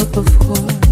love, of course.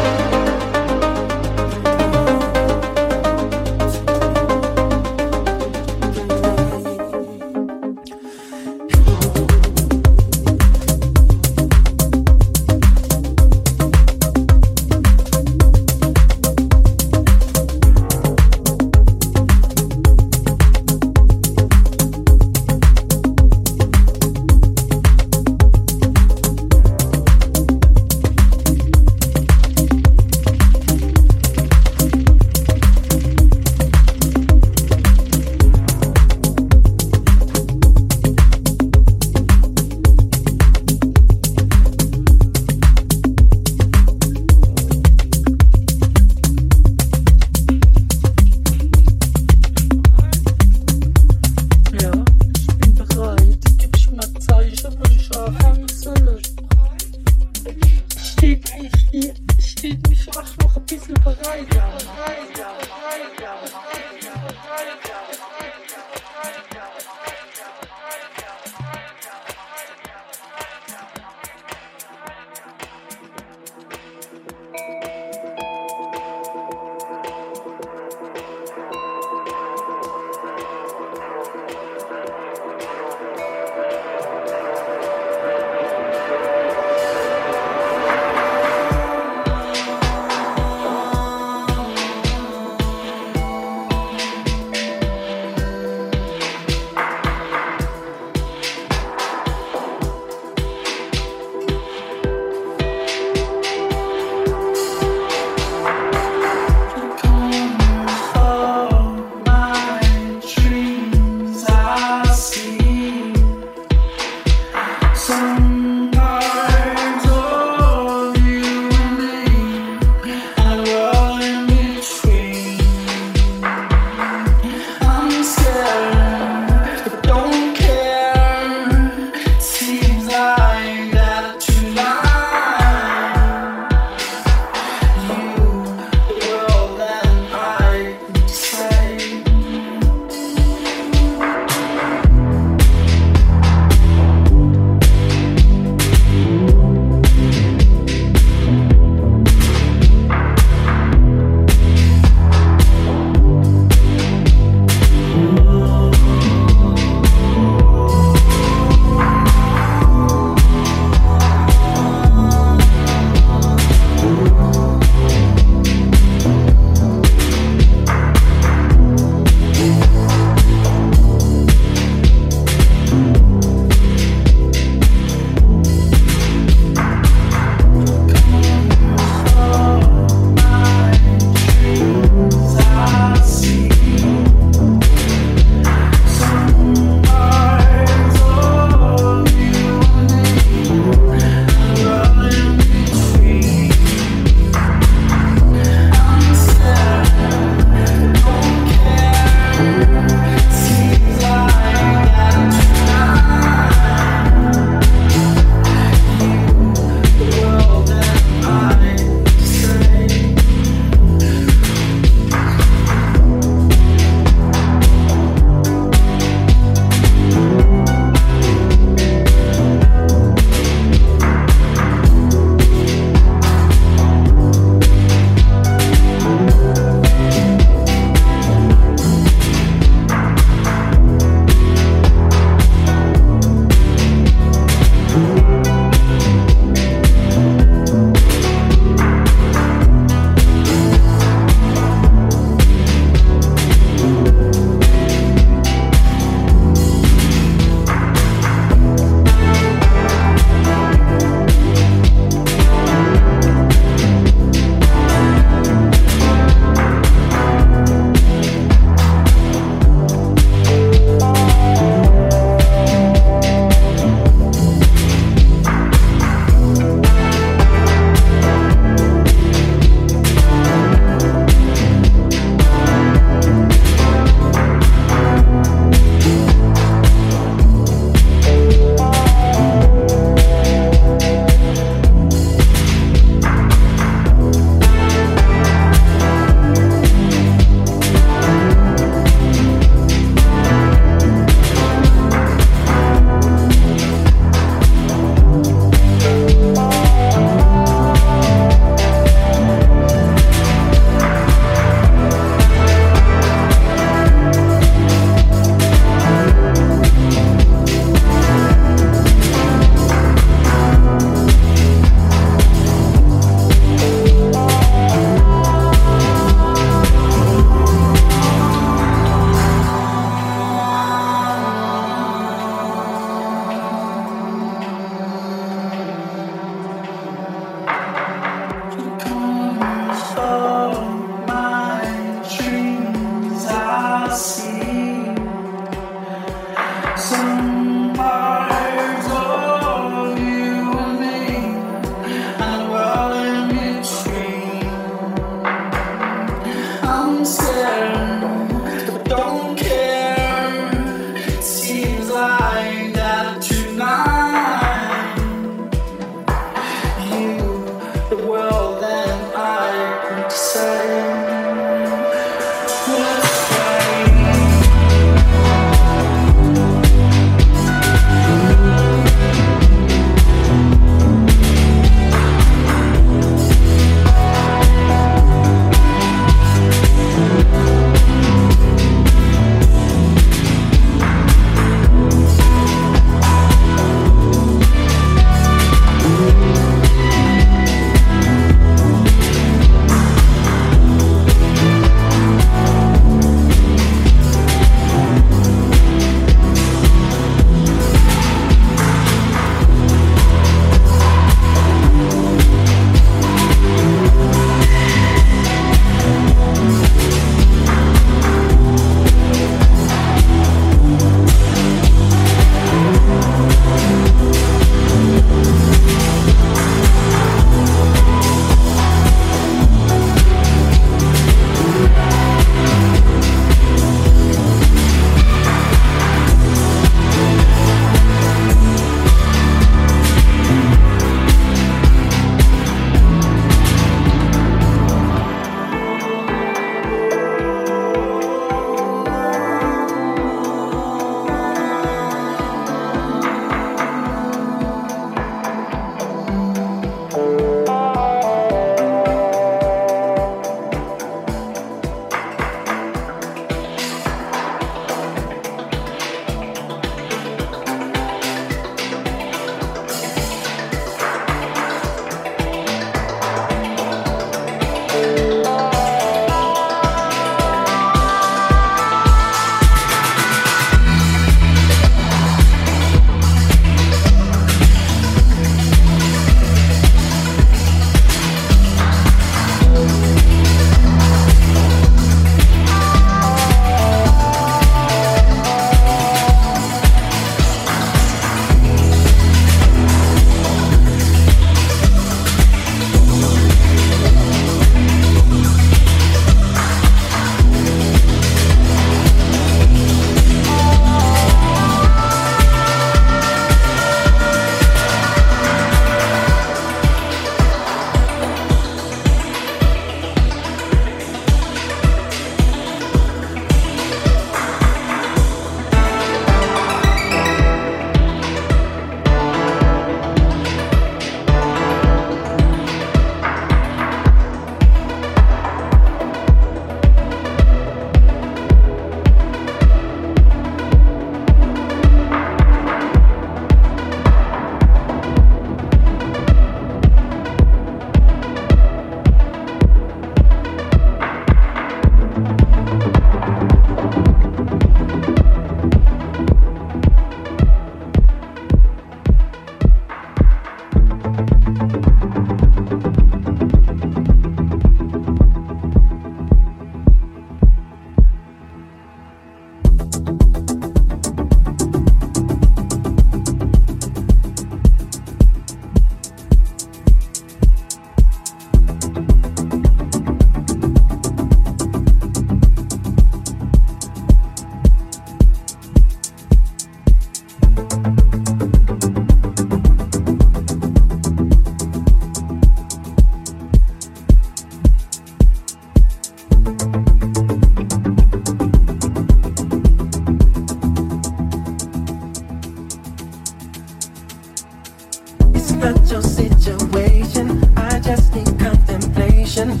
Long I've known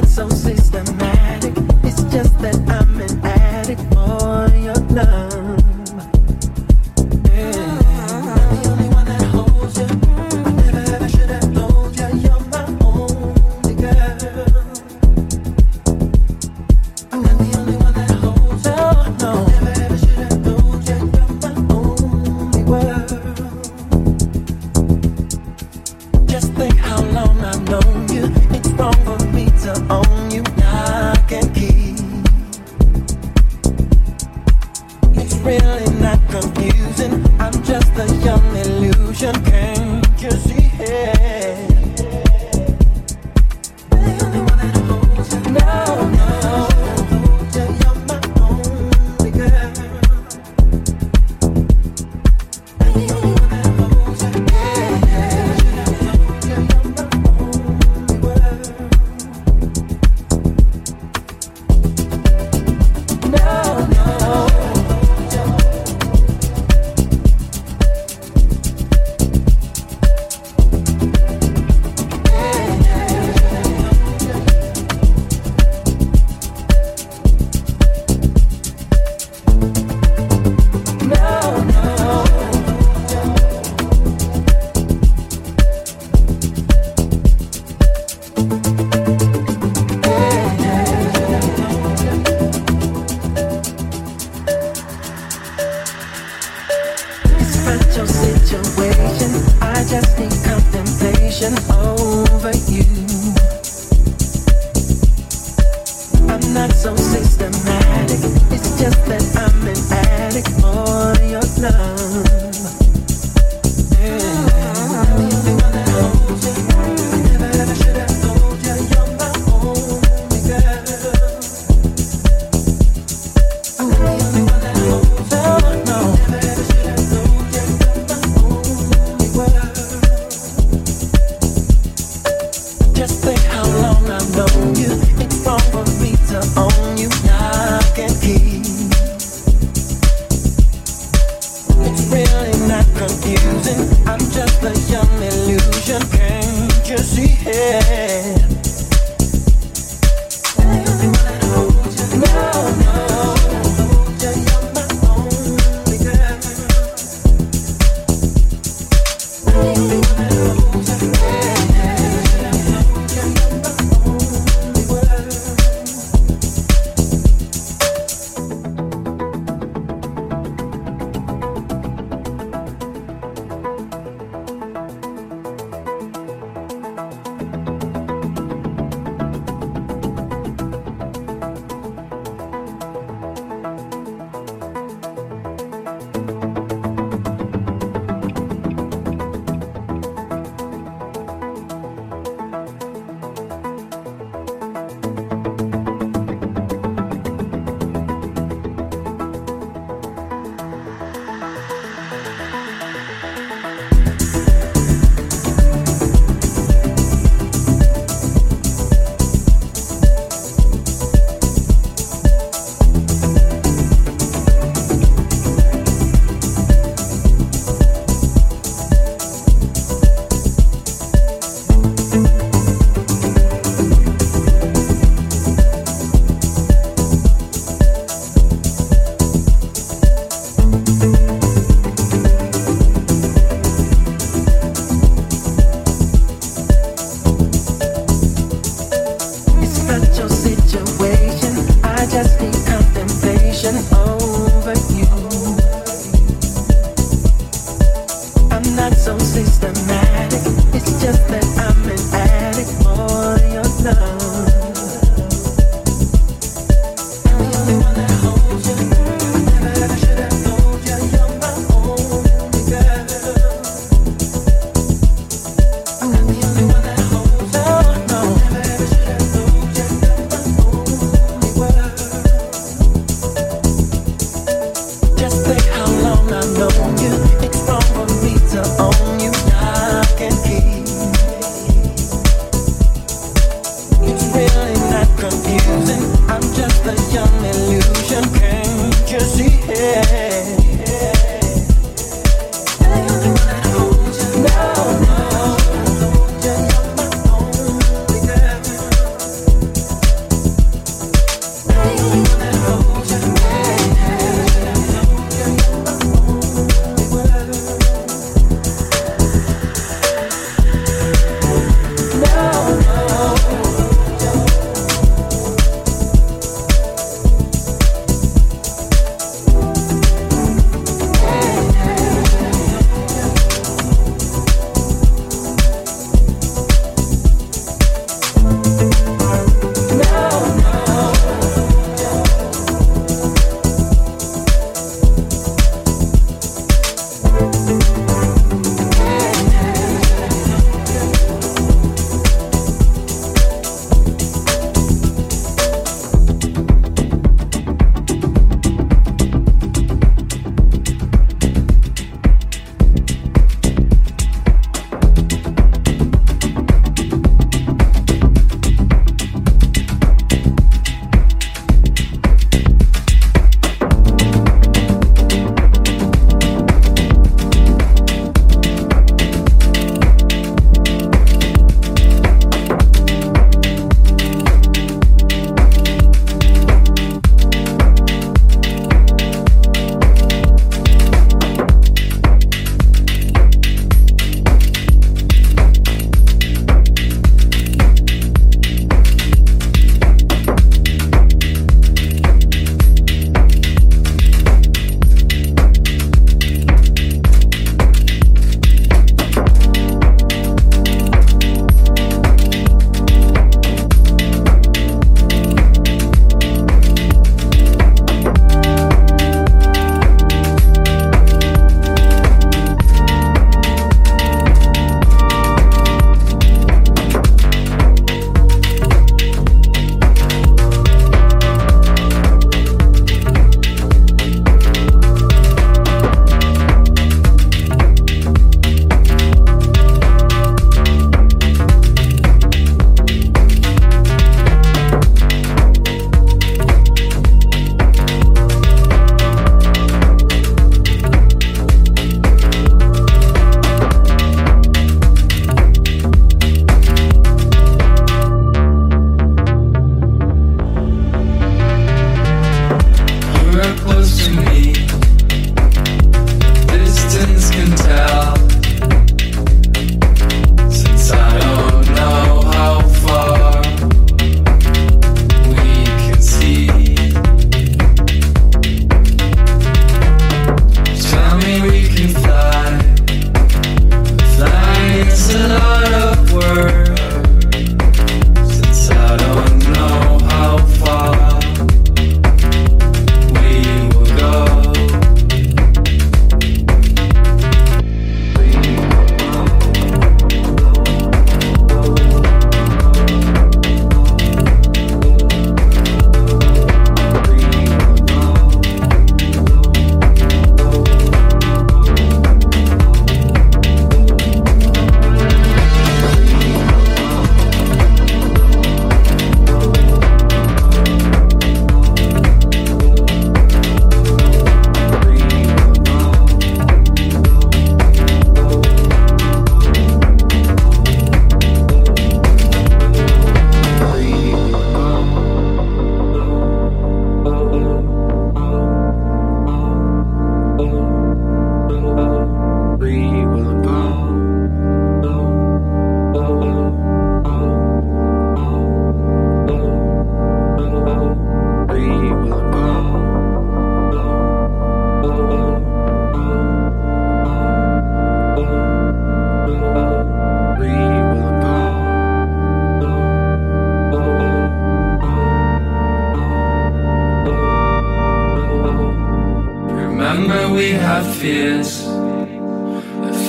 you. It's wrong for me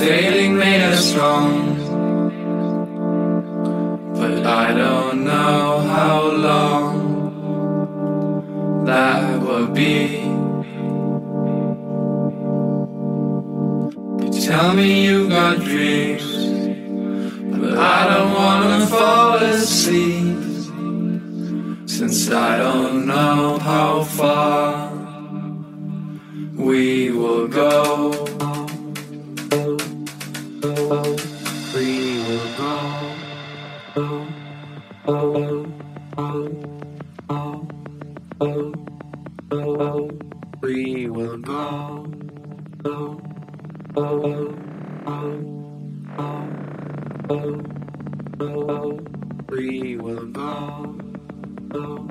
failing made us strong. But I don't know how long that will be. You tell me you got dreams, but I don't wanna fall asleep. Since I don't know how far we will go. We will go.